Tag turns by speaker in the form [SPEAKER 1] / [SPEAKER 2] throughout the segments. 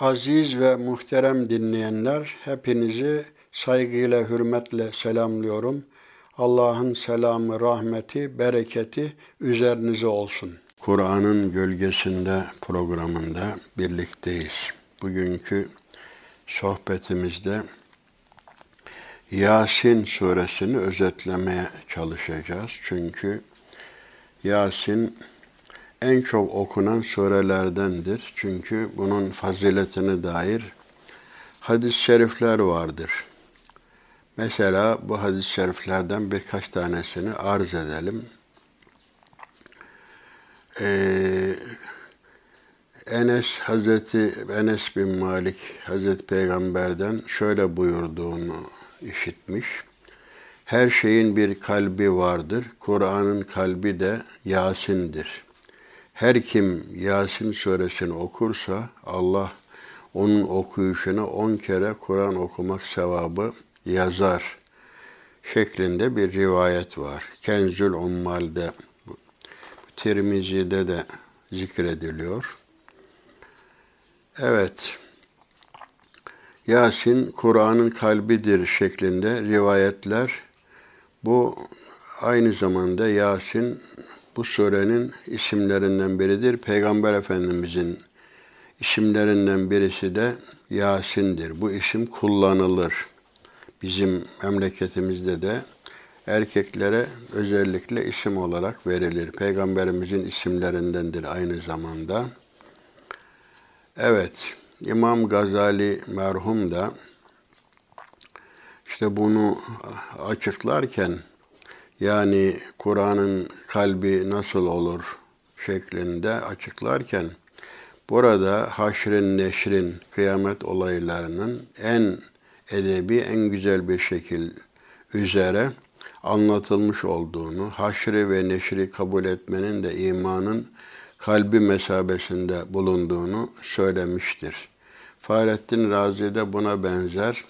[SPEAKER 1] Aziz ve muhterem dinleyenler, hepinizi saygıyla, hürmetle selamlıyorum. Allah'ın selamı, rahmeti, bereketi üzerinize olsun. Kur'an'ın gölgesinde programında birlikteyiz. Bugünkü sohbetimizde Yasin suresini özetlemeye çalışacağız. Çünkü Yasin en çok okunan surelerdendir. Çünkü bunun faziletine dair hadis-i şerifler vardır. Mesela bu hadis-i şeriflerden birkaç tanesini arz edelim. Ee, Enes Hazreti Enes bin Malik Hazreti Peygamber'den şöyle buyurduğunu işitmiş. Her şeyin bir kalbi vardır. Kur'an'ın kalbi de Yasin'dir. Her kim Yasin suresini okursa Allah onun okuyuşuna on kere Kur'an okumak sevabı yazar şeklinde bir rivayet var. Kenzül Ummal'de, Tirmizi'de de zikrediliyor. Evet, Yasin Kur'an'ın kalbidir şeklinde rivayetler. Bu aynı zamanda Yasin bu surenin isimlerinden biridir. Peygamber Efendimizin isimlerinden birisi de Yasin'dir. Bu isim kullanılır. Bizim memleketimizde de erkeklere özellikle isim olarak verilir. Peygamberimizin isimlerindendir aynı zamanda. Evet, İmam Gazali merhum da işte bunu açıklarken yani Kur'an'ın kalbi nasıl olur şeklinde açıklarken burada haşrin neşrin kıyamet olaylarının en edebi en güzel bir şekil üzere anlatılmış olduğunu, haşri ve neşri kabul etmenin de imanın kalbi mesabesinde bulunduğunu söylemiştir. Fahrettin Razi de buna benzer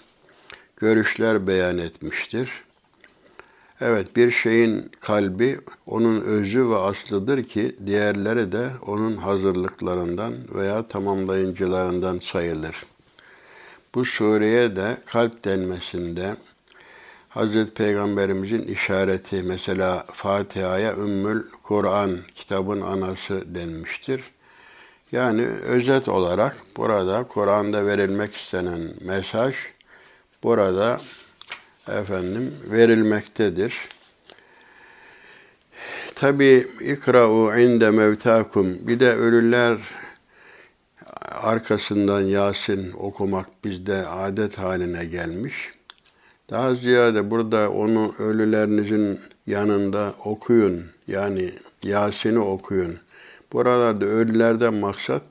[SPEAKER 1] görüşler beyan etmiştir. Evet bir şeyin kalbi onun özü ve aslıdır ki diğerleri de onun hazırlıklarından veya tamamlayıcılarından sayılır. Bu sureye de kalp denmesinde Hazreti Peygamberimizin işareti mesela Fatiha'ya Ümmül Kur'an kitabın anası denmiştir. Yani özet olarak burada Kur'an'da verilmek istenen mesaj burada efendim verilmektedir. Tabi ikra'u inde mevtakum bir de ölüler arkasından Yasin okumak bizde adet haline gelmiş. Daha ziyade burada onu ölülerinizin yanında okuyun. Yani Yasin'i okuyun. Buralarda ölülerden maksat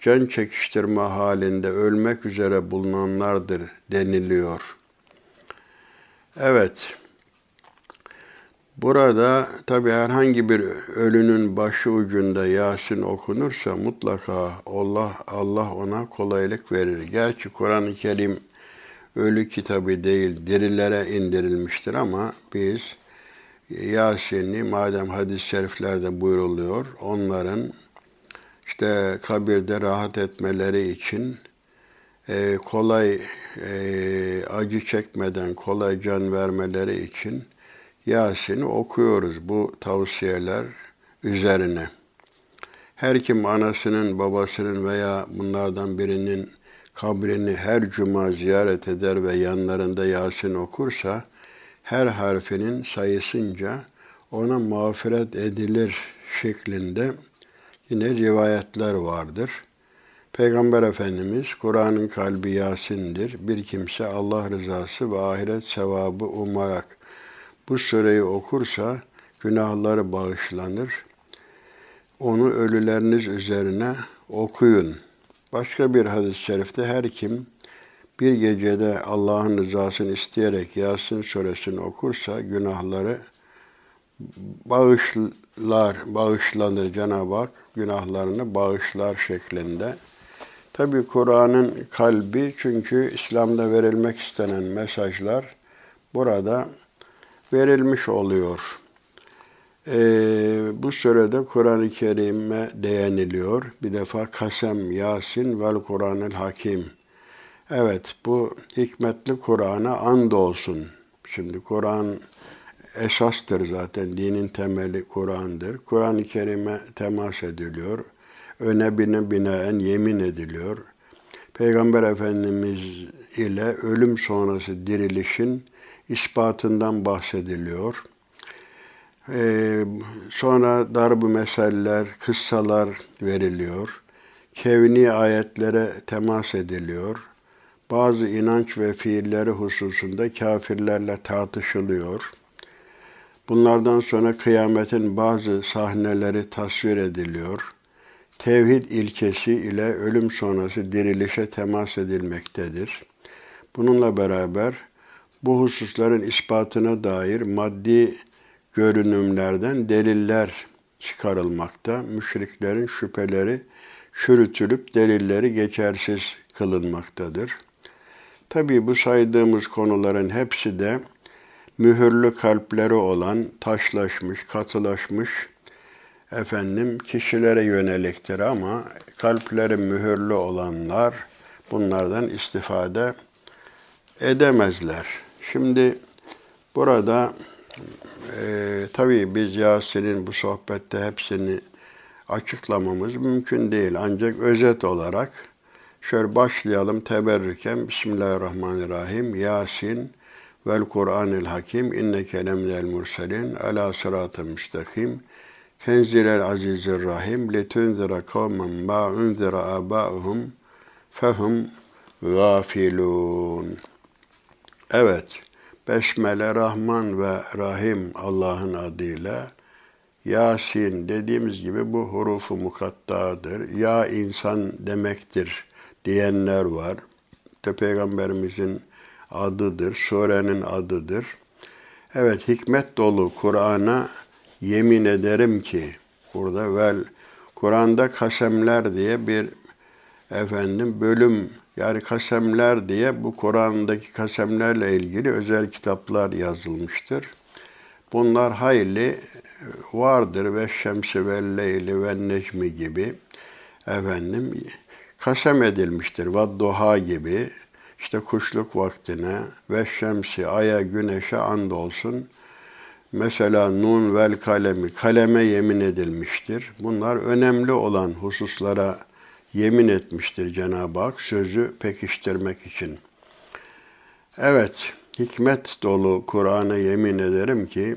[SPEAKER 1] can çekiştirme halinde ölmek üzere bulunanlardır deniliyor. Evet. Burada tabi herhangi bir ölünün başı ucunda Yasin okunursa mutlaka Allah Allah ona kolaylık verir. Gerçi Kur'an-ı Kerim ölü kitabı değil dirilere indirilmiştir ama biz Yasin'i madem hadis-i şeriflerde buyruluyor onların işte kabirde rahat etmeleri için e, kolay e, acı çekmeden kolay can vermeleri için Yasin'i okuyoruz bu tavsiyeler üzerine. Her kim anasının, babasının veya bunlardan birinin kabrini her cuma ziyaret eder ve yanlarında Yasin okursa, her harfinin sayısınca ona mağfiret edilir şeklinde yine rivayetler vardır. Peygamber Efendimiz Kur'an'ın kalbi Yasin'dir. Bir kimse Allah rızası ve ahiret sevabı umarak bu sureyi okursa günahları bağışlanır. Onu ölüleriniz üzerine okuyun. Başka bir hadis-i şerifte her kim bir gecede Allah'ın rızasını isteyerek Yasin suresini okursa günahları bağışlar, bağışlanır Cenab-ı Hak günahlarını bağışlar şeklinde. Tabi Kur'an'ın kalbi çünkü İslam'da verilmek istenen mesajlar burada verilmiş oluyor. Ee, bu sürede Kur'an-ı Kerim'e değiniliyor. Bir defa Kasem, Yasin vel Kur'an-ı Hakim. Evet, bu hikmetli Kur'an'a and olsun. Şimdi Kur'an esastır zaten, dinin temeli Kur'an'dır. Kur'an-ı Kerim'e temas ediliyor. Öne bine binaen yemin ediliyor. Peygamber Efendimiz ile ölüm sonrası dirilişin ispatından bahsediliyor. Ee, sonra darb-ı meseleler, kıssalar veriliyor. Kevni ayetlere temas ediliyor. Bazı inanç ve fiilleri hususunda kafirlerle tartışılıyor. Bunlardan sonra kıyametin bazı sahneleri tasvir ediliyor. Tevhid ilkesi ile ölüm sonrası dirilişe temas edilmektedir. Bununla beraber bu hususların ispatına dair maddi görünümlerden deliller çıkarılmakta. Müşriklerin şüpheleri çürütülüp delilleri geçersiz kılınmaktadır. Tabi bu saydığımız konuların hepsi de mühürlü kalpleri olan, taşlaşmış, katılaşmış efendim kişilere yöneliktir ama kalpleri mühürlü olanlar bunlardan istifade edemezler. Şimdi burada e, tabii biz Yasin'in bu sohbette hepsini açıklamamız mümkün değil. Ancak özet olarak şöyle başlayalım teberrüken Bismillahirrahmanirrahim. Yasin vel Kur'anil Hakim inneke lemnel murselin ala sıratı müstakim tenzilel azizir rahim letunzira kavmen ma unzira abauhum fehum gafilun. Evet, Besmele Rahman ve Rahim Allah'ın adıyla Yasin dediğimiz gibi bu hurufu mukattadır. Ya insan demektir diyenler var. De Peygamberimizin adıdır, surenin adıdır. Evet hikmet dolu Kur'an'a yemin ederim ki burada vel Kur'an'da kasemler diye bir efendim bölüm yani kasemler diye bu Kur'an'daki kasemlerle ilgili özel kitaplar yazılmıştır. Bunlar hayli vardır ve şemsi ve leyli ve necmi gibi efendim kasem edilmiştir. Ve duha gibi işte kuşluk vaktine ve şemsi, aya, güneşe and olsun. Mesela nun vel kalemi, kaleme yemin edilmiştir. Bunlar önemli olan hususlara yemin etmiştir Cenab-ı Hak sözü pekiştirmek için. Evet, hikmet dolu Kur'an'a yemin ederim ki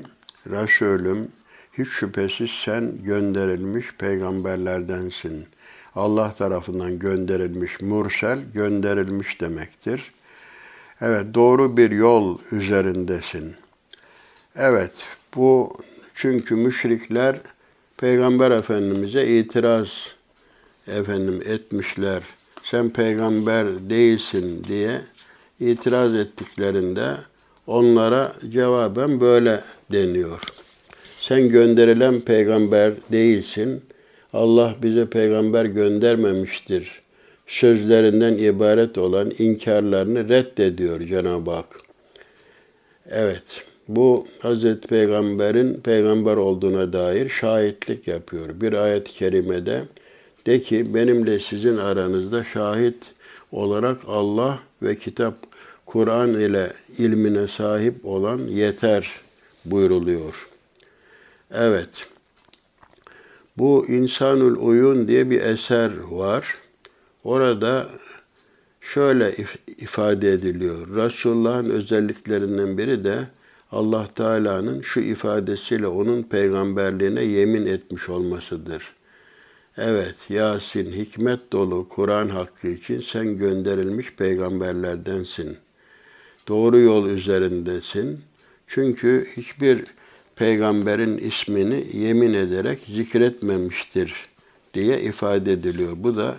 [SPEAKER 1] Resulüm hiç şüphesiz sen gönderilmiş peygamberlerdensin. Allah tarafından gönderilmiş, mursel gönderilmiş demektir. Evet, doğru bir yol üzerindesin. Evet, bu çünkü müşrikler Peygamber Efendimiz'e itiraz efendim etmişler. Sen peygamber değilsin diye itiraz ettiklerinde onlara cevaben böyle deniyor. Sen gönderilen peygamber değilsin. Allah bize peygamber göndermemiştir. Sözlerinden ibaret olan inkarlarını reddediyor Cenab-ı Hak. Evet, bu Hazreti Peygamber'in peygamber olduğuna dair şahitlik yapıyor. Bir ayet-i kerimede de ki benimle sizin aranızda şahit olarak Allah ve kitap Kur'an ile ilmine sahip olan yeter buyruluyor. Evet. Bu İnsanul Uyun diye bir eser var. Orada şöyle ifade ediliyor. Resulullah'ın özelliklerinden biri de Allah Teala'nın şu ifadesiyle onun peygamberliğine yemin etmiş olmasıdır. Evet, Yasin hikmet dolu Kur'an hakkı için sen gönderilmiş peygamberlerdensin. Doğru yol üzerindesin. Çünkü hiçbir peygamberin ismini yemin ederek zikretmemiştir diye ifade ediliyor. Bu da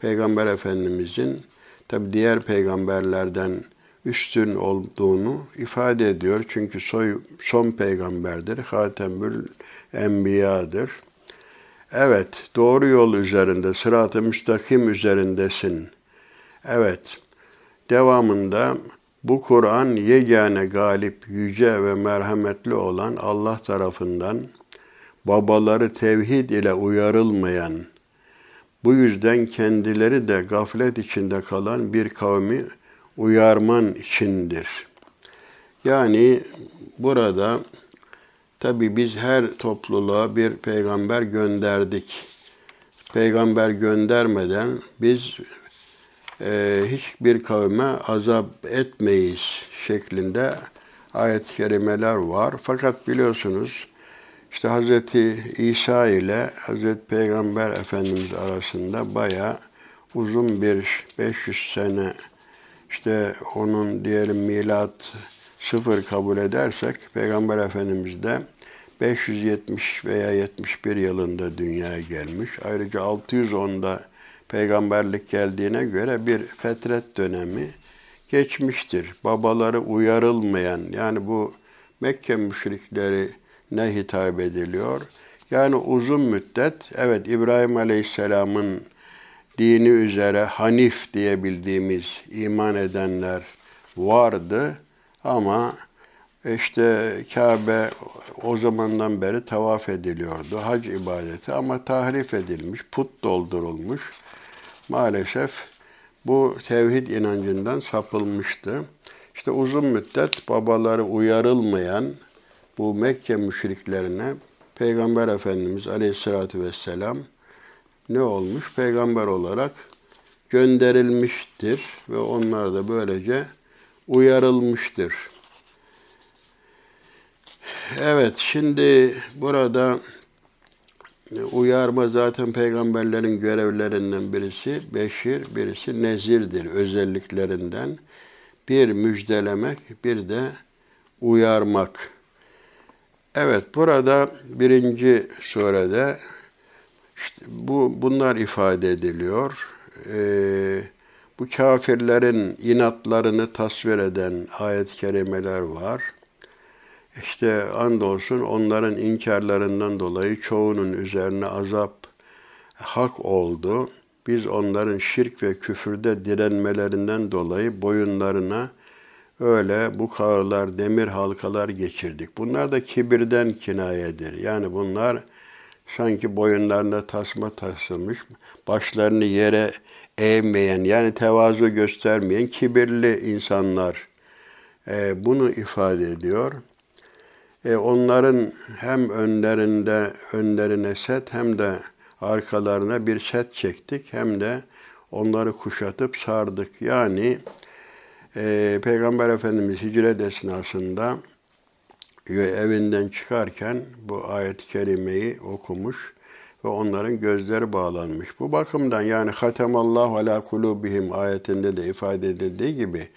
[SPEAKER 1] Peygamber Efendimizin tabi diğer peygamberlerden üstün olduğunu ifade ediyor. Çünkü soy, son peygamberdir. Hatemül Enbiya'dır. Evet, doğru yol üzerinde, sırat-ı müstakim üzerindesin. Evet, devamında bu Kur'an yegane galip, yüce ve merhametli olan Allah tarafından babaları tevhid ile uyarılmayan, bu yüzden kendileri de gaflet içinde kalan bir kavmi uyarman içindir. Yani burada tabi biz her topluluğa bir peygamber gönderdik. Peygamber göndermeden biz e, hiçbir kavme azap etmeyiz şeklinde ayet-i kerimeler var. Fakat biliyorsunuz işte Hz. İsa ile Hz. Peygamber Efendimiz arasında baya uzun bir 500 sene işte onun diyelim milat sıfır kabul edersek Peygamber Efendimiz de 570 veya 71 yılında dünyaya gelmiş. Ayrıca 610'da peygamberlik geldiğine göre bir fetret dönemi geçmiştir. Babaları uyarılmayan yani bu Mekke müşrikleri ne hitap ediliyor? Yani uzun müddet evet İbrahim Aleyhisselam'ın dini üzere Hanif diye bildiğimiz iman edenler vardı ama işte Kabe o zamandan beri tavaf ediliyordu. Hac ibadeti ama tahrif edilmiş, put doldurulmuş. Maalesef bu tevhid inancından sapılmıştı. İşte uzun müddet babaları uyarılmayan bu Mekke müşriklerine Peygamber Efendimiz Aleyhisselatü Vesselam ne olmuş? Peygamber olarak gönderilmiştir ve onlar da böylece uyarılmıştır. Evet, şimdi burada uyarma zaten peygamberlerin görevlerinden birisi beşir, birisi nezirdir özelliklerinden. Bir müjdelemek, bir de uyarmak. Evet, burada birinci surede işte bu bunlar ifade ediliyor. Ee, bu kafirlerin inatlarını tasvir eden ayet-i kerimeler var. İşte andolsun onların inkarlarından dolayı çoğunun üzerine azap hak oldu. Biz onların şirk ve küfürde direnmelerinden dolayı boyunlarına öyle bu kağılar, demir halkalar geçirdik. Bunlar da kibirden kinayedir. Yani bunlar sanki boyunlarında tasma tasılmış, başlarını yere eğmeyen, yani tevazu göstermeyen kibirli insanlar e, bunu ifade ediyor. E, onların hem önlerinde önlerine set hem de arkalarına bir set çektik hem de onları kuşatıp sardık. Yani e, Peygamber Efendimiz hicret esnasında evinden çıkarken bu ayet-i kerimeyi okumuş ve onların gözleri bağlanmış. Bu bakımdan yani hatemallahu ala kulubihim ayetinde de ifade edildiği gibi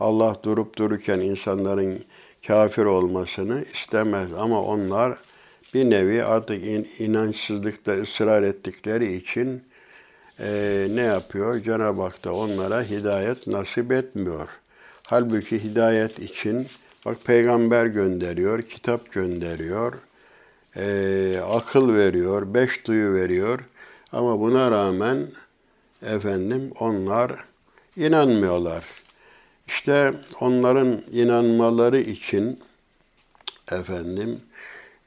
[SPEAKER 1] Allah durup dururken insanların kafir olmasını istemez ama onlar bir nevi artık in, inançsızlıkta ısrar ettikleri için e, ne yapıyor? Cenab-ı Hak da onlara hidayet nasip etmiyor. Halbuki hidayet için bak peygamber gönderiyor, kitap gönderiyor, e, akıl veriyor, beş duyu veriyor. Ama buna rağmen efendim onlar inanmıyorlar. İşte onların inanmaları için efendim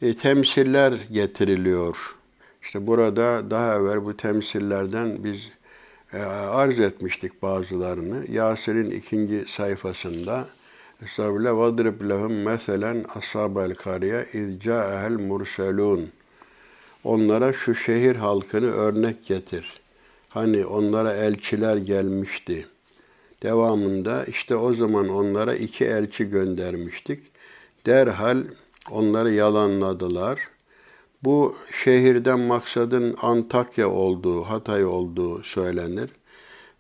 [SPEAKER 1] e, temsiller getiriliyor. İşte burada daha evvel bu temsillerden biz e, arz etmiştik bazılarını. Yasir'in ikinci sayfasında Estağfirullah vadrib lehum meselen ashabel kariye iz ca'ehel murselun. Onlara şu şehir halkını örnek getir. Hani onlara elçiler gelmişti. Devamında işte o zaman onlara iki elçi göndermiştik. Derhal onları yalanladılar. Bu şehirden maksadın Antakya olduğu, Hatay olduğu söylenir.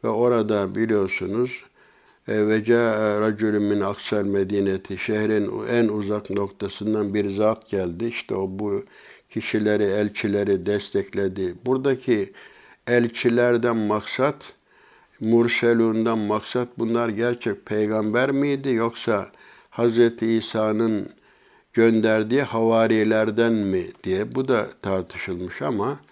[SPEAKER 1] Ve orada biliyorsunuz ve ca'a raculun min aksal medineti şehrin en uzak noktasından bir zat geldi. İşte o bu kişileri, elçileri destekledi. Buradaki elçilerden maksat Murselundan maksat bunlar gerçek peygamber miydi yoksa Hz. İsa'nın gönderdiği havarilerden mi diye bu da tartışılmış ama e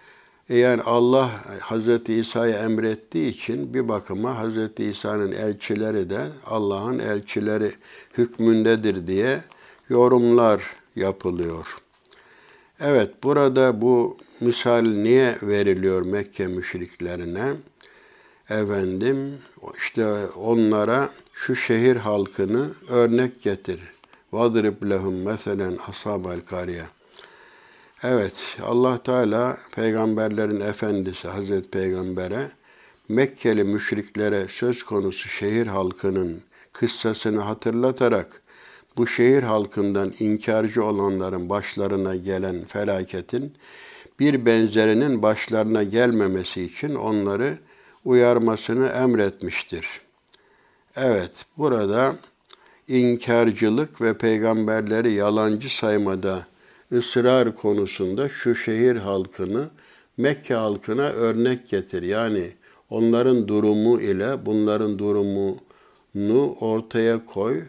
[SPEAKER 1] e, yani Allah Hazreti İsa'ya emrettiği için bir bakıma Hazreti İsa'nın elçileri de Allah'ın elçileri hükmündedir diye yorumlar yapılıyor. Evet burada bu misal niye veriliyor Mekke müşriklerine? Efendim işte onlara şu şehir halkını örnek getir. Vadrib lehum meselen ashabel kariye. Evet, Allah Teala peygamberlerin efendisi Hazreti Peygamber'e Mekkeli müşriklere söz konusu şehir halkının kıssasını hatırlatarak bu şehir halkından inkarcı olanların başlarına gelen felaketin bir benzerinin başlarına gelmemesi için onları uyarmasını emretmiştir. Evet, burada inkarcılık ve peygamberleri yalancı saymada ısrar konusunda şu şehir halkını Mekke halkına örnek getir. Yani onların durumu ile bunların durumunu ortaya koy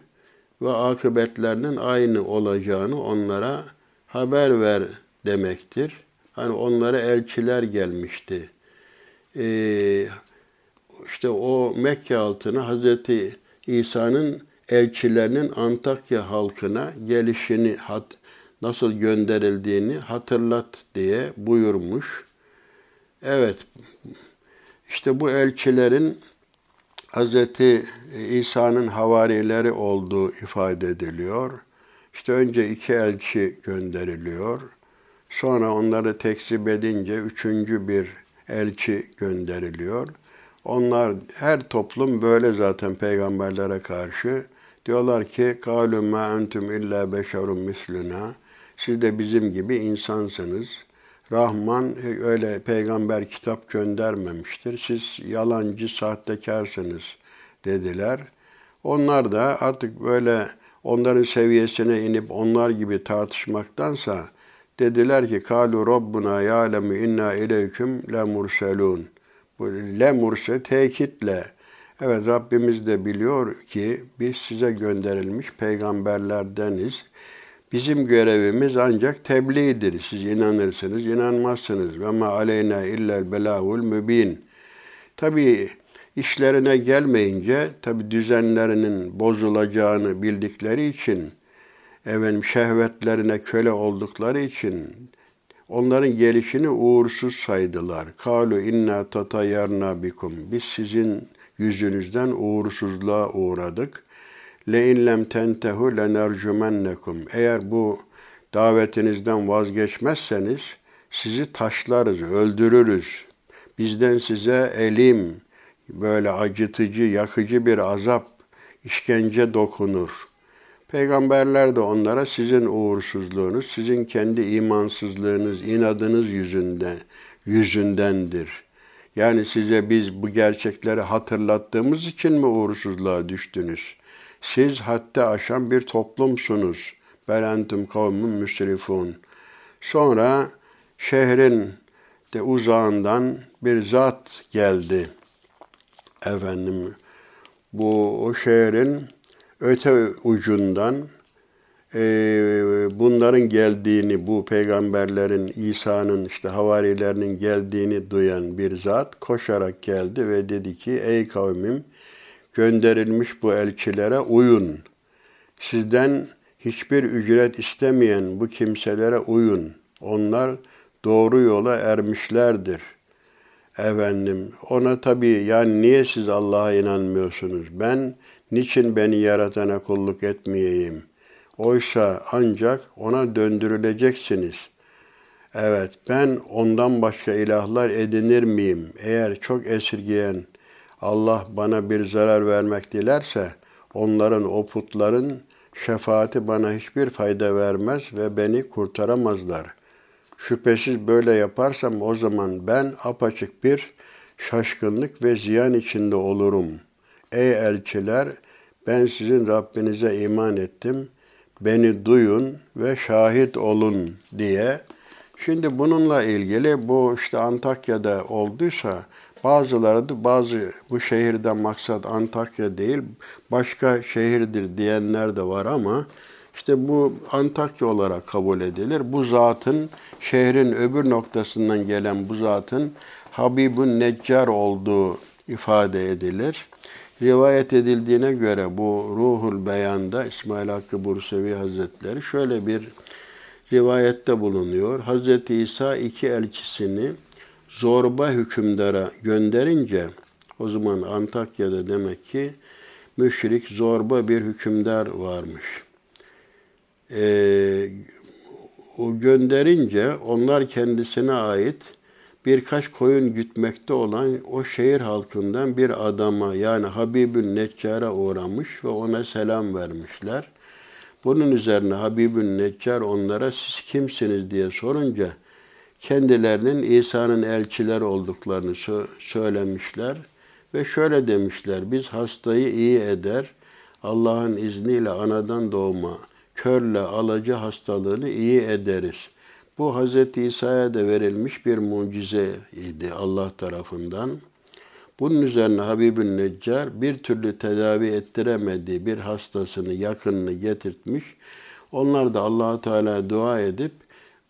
[SPEAKER 1] ve akıbetlerinin aynı olacağını onlara haber ver demektir. Hani onlara elçiler gelmişti. Ee, işte o Mekke altına Hazreti İsa'nın elçilerinin Antakya halkına gelişini hat, nasıl gönderildiğini hatırlat diye buyurmuş. Evet, işte bu elçilerin Hz. İsa'nın havarileri olduğu ifade ediliyor. İşte önce iki elçi gönderiliyor. Sonra onları tekzip edince üçüncü bir elçi gönderiliyor. Onlar her toplum böyle zaten peygamberlere karşı diyorlar ki kâlû mâ entüm illâ beşerun misluna siz de bizim gibi insansınız. Rahman öyle peygamber kitap göndermemiştir. Siz yalancı, sahtekarsınız dediler. Onlar da artık böyle onların seviyesine inip onlar gibi tartışmaktansa dediler ki kalu rabbuna ya'lemu inna ileyküm le murselun. Bu le murse tekitle. Evet Rabbimiz de biliyor ki biz size gönderilmiş peygamberlerdeniz. Bizim görevimiz ancak tebliğdir. Siz inanırsınız, inanmazsınız. Ve ma aleyna illel belâhul mübin. Tabi işlerine gelmeyince, tabi düzenlerinin bozulacağını bildikleri için, efendim şehvetlerine köle oldukları için onların gelişini uğursuz saydılar. Kalu inna tatayarna bikum. Biz sizin yüzünüzden uğursuzluğa uğradık. Le inlem tentehu lenercumennekum. Eğer bu davetinizden vazgeçmezseniz sizi taşlarız, öldürürüz. Bizden size elim, böyle acıtıcı, yakıcı bir azap, işkence dokunur. Peygamberler de onlara sizin uğursuzluğunuz, sizin kendi imansızlığınız, inadınız yüzünden, yüzündendir. Yani size biz bu gerçekleri hatırlattığımız için mi uğursuzluğa düştünüz? Siz hatta aşan bir toplumsunuz. Belentum kavmun müsrifun. Sonra şehrin de uzağından bir zat geldi. Efendim bu o şehrin öte ucundan e, bunların geldiğini, bu peygamberlerin, İsa'nın işte havarilerinin geldiğini duyan bir zat koşarak geldi ve dedi ki ey kavmim gönderilmiş bu elçilere uyun. Sizden hiçbir ücret istemeyen bu kimselere uyun. Onlar doğru yola ermişlerdir. Efendim ona tabii yani niye siz Allah'a inanmıyorsunuz? Ben niçin beni yaratana kulluk etmeyeyim? Oysa ancak ona döndürüleceksiniz. Evet ben ondan başka ilahlar edinir miyim? Eğer çok esirgeyen Allah bana bir zarar vermek dilerse onların o putların şefaati bana hiçbir fayda vermez ve beni kurtaramazlar. Şüphesiz böyle yaparsam o zaman ben apaçık bir şaşkınlık ve ziyan içinde olurum. Ey elçiler ben sizin Rabbinize iman ettim. Beni duyun ve şahit olun diye. Şimdi bununla ilgili bu işte Antakya'da olduysa Bazıları da bazı bu şehirden maksat Antakya değil başka şehirdir diyenler de var ama işte bu Antakya olarak kabul edilir. Bu zatın şehrin öbür noktasından gelen bu zatın Habibun Neccar olduğu ifade edilir. Rivayet edildiğine göre bu Ruhul Beyan'da İsmail Hakkı Bursevi Hazretleri şöyle bir rivayette bulunuyor. Hz. İsa iki elçisini zorba hükümdara gönderince o zaman Antakya'da demek ki müşrik zorba bir hükümdar varmış. Ee, o gönderince onlar kendisine ait birkaç koyun gütmekte olan o şehir halkından bir adama yani Habibün Neccar'a uğramış ve ona selam vermişler. Bunun üzerine Habibün Neccar onlara siz kimsiniz diye sorunca kendilerinin İsa'nın elçiler olduklarını sö- söylemişler ve şöyle demişler biz hastayı iyi eder Allah'ın izniyle anadan doğma körle alıcı hastalığını iyi ederiz. Bu Hz. İsa'ya da verilmiş bir mucize idi Allah tarafından. Bunun üzerine Habibün Neccar bir türlü tedavi ettiremediği bir hastasını, yakınını getirtmiş. Onlar da allah Teala dua edip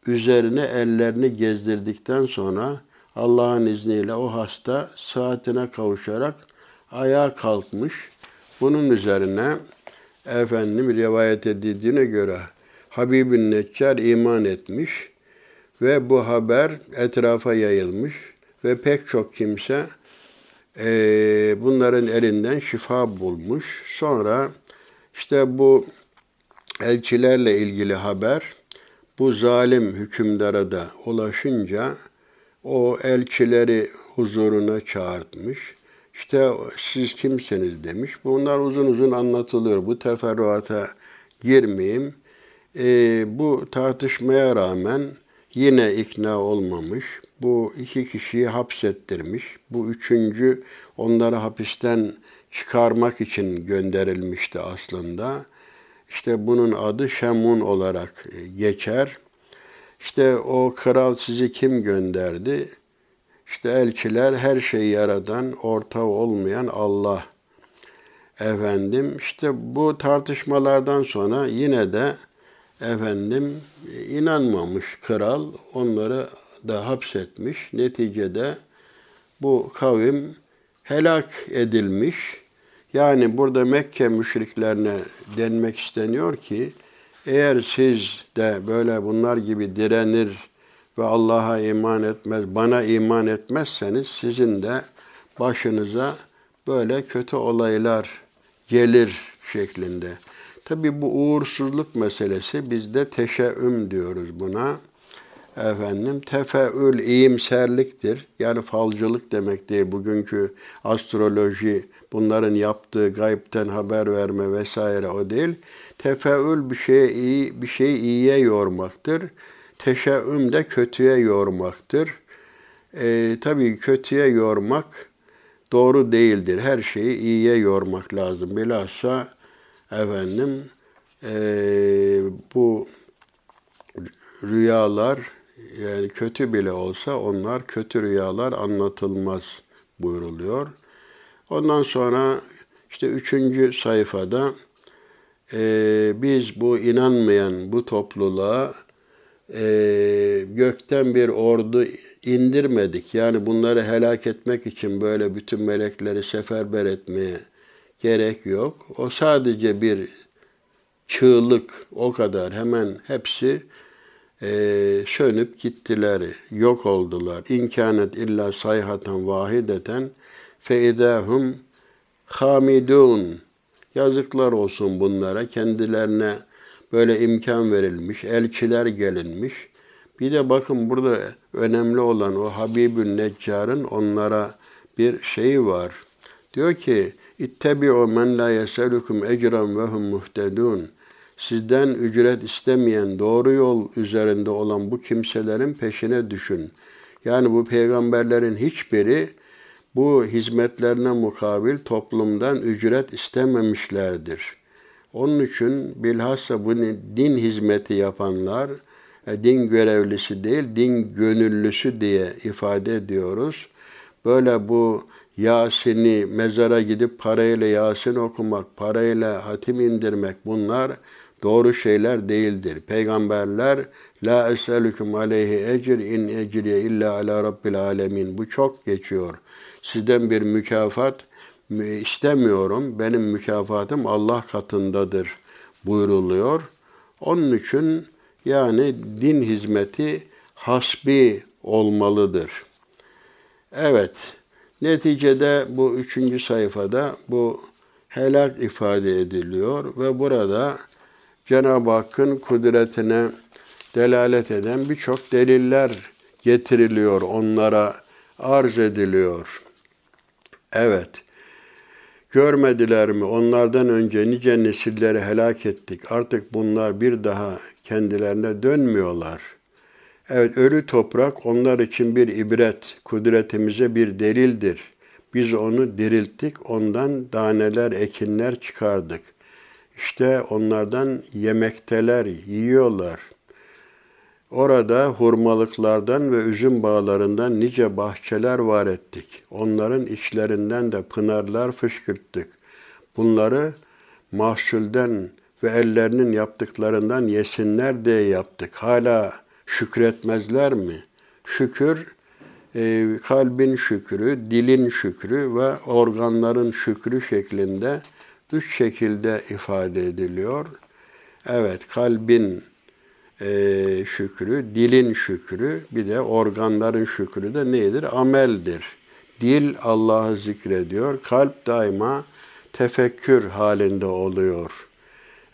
[SPEAKER 1] üzerine ellerini gezdirdikten sonra Allah'ın izniyle o hasta saatine kavuşarak ayağa kalkmış. Bunun üzerine efendim rivayet edildiğine göre Habibün Neccar iman etmiş ve bu haber etrafa yayılmış ve pek çok kimse e, bunların elinden şifa bulmuş. Sonra işte bu elçilerle ilgili haber bu zalim hükümdara da ulaşınca o elçileri huzuruna çağırtmış. İşte siz kimsiniz demiş. Bunlar uzun uzun anlatılıyor. Bu teferruata girmeyeyim. E, bu tartışmaya rağmen yine ikna olmamış. Bu iki kişiyi hapsettirmiş. Bu üçüncü onları hapisten çıkarmak için gönderilmişti aslında. İşte bunun adı Şemun olarak geçer. İşte o kral sizi kim gönderdi? İşte elçiler her şeyi yaradan, ortağı olmayan Allah. Efendim işte bu tartışmalardan sonra yine de efendim inanmamış kral onları da hapsetmiş. Neticede bu kavim helak edilmiş. Yani burada Mekke müşriklerine denmek isteniyor ki eğer siz de böyle bunlar gibi direnir ve Allah'a iman etmez, bana iman etmezseniz sizin de başınıza böyle kötü olaylar gelir şeklinde. Tabi bu uğursuzluk meselesi bizde teşeüm diyoruz buna. Efendim tefeül iyimserliktir. Yani falcılık demek değil. Bugünkü astroloji bunların yaptığı gaybten haber verme vesaire o değil. Tefeül bir şeye iyi bir şey iyiye yormaktır. Teşeüm de kötüye yormaktır. E, tabii kötüye yormak doğru değildir. Her şeyi iyiye yormak lazım. Bilhassa efendim e, bu rüyalar yani kötü bile olsa onlar kötü rüyalar anlatılmaz buyruluyor. Ondan sonra işte üçüncü sayfada e, biz bu inanmayan bu topluluğa e, gökten bir ordu indirmedik. Yani bunları helak etmek için böyle bütün melekleri seferber etmeye gerek yok. O sadece bir çığlık o kadar hemen hepsi e, sönüp gittiler, yok oldular. İmkanet illa sayhatan vahideten feidahum hamidun. Yazıklar olsun bunlara. Kendilerine böyle imkan verilmiş, elçiler gelinmiş. Bir de bakın burada önemli olan o Habibün Neccar'ın onlara bir şeyi var. Diyor ki İttebi'u men la yeselukum ecran ve hum. Sizden ücret istemeyen doğru yol üzerinde olan bu kimselerin peşine düşün. Yani bu peygamberlerin hiçbiri bu hizmetlerine mukabil toplumdan ücret istememişlerdir. Onun için bilhassa bu din hizmeti yapanlar, e, din görevlisi değil, din gönüllüsü diye ifade ediyoruz. Böyle bu Yasin'i mezara gidip parayla Yasin okumak, parayla hatim indirmek bunlar doğru şeyler değildir. Peygamberler la eselüküm aleyhi ecir in ecriye illa ala rabbil alemin. Bu çok geçiyor. Sizden bir mükafat istemiyorum. Benim mükafatım Allah katındadır buyruluyor. Onun için Yani din hizmeti hasbi olmalıdır. Evet, neticede bu üçüncü sayfada bu helak ifade ediliyor ve burada Cenab-ı Hakk'ın kudretine delalet eden birçok deliller getiriliyor, onlara arz ediliyor. Evet, görmediler mi? Onlardan önce nice nesilleri helak ettik. Artık bunlar bir daha kendilerine dönmüyorlar. Evet, ölü toprak onlar için bir ibret, kudretimize bir delildir. Biz onu dirilttik, ondan daneler, ekinler çıkardık. İşte onlardan yemekteler, yiyorlar. Orada hurmalıklardan ve üzüm bağlarından nice bahçeler var ettik. Onların içlerinden de pınarlar fışkırttık. Bunları mahsulden ve ellerinin yaptıklarından yesinler diye yaptık. Hala şükretmezler mi? Şükür, e, kalbin şükrü, dilin şükrü ve organların şükrü şeklinde üç şekilde ifade ediliyor. Evet, kalbin e, şükrü, dilin şükrü, bir de organların şükrü de nedir? Ameldir. Dil Allah'ı zikrediyor, kalp daima tefekkür halinde oluyor.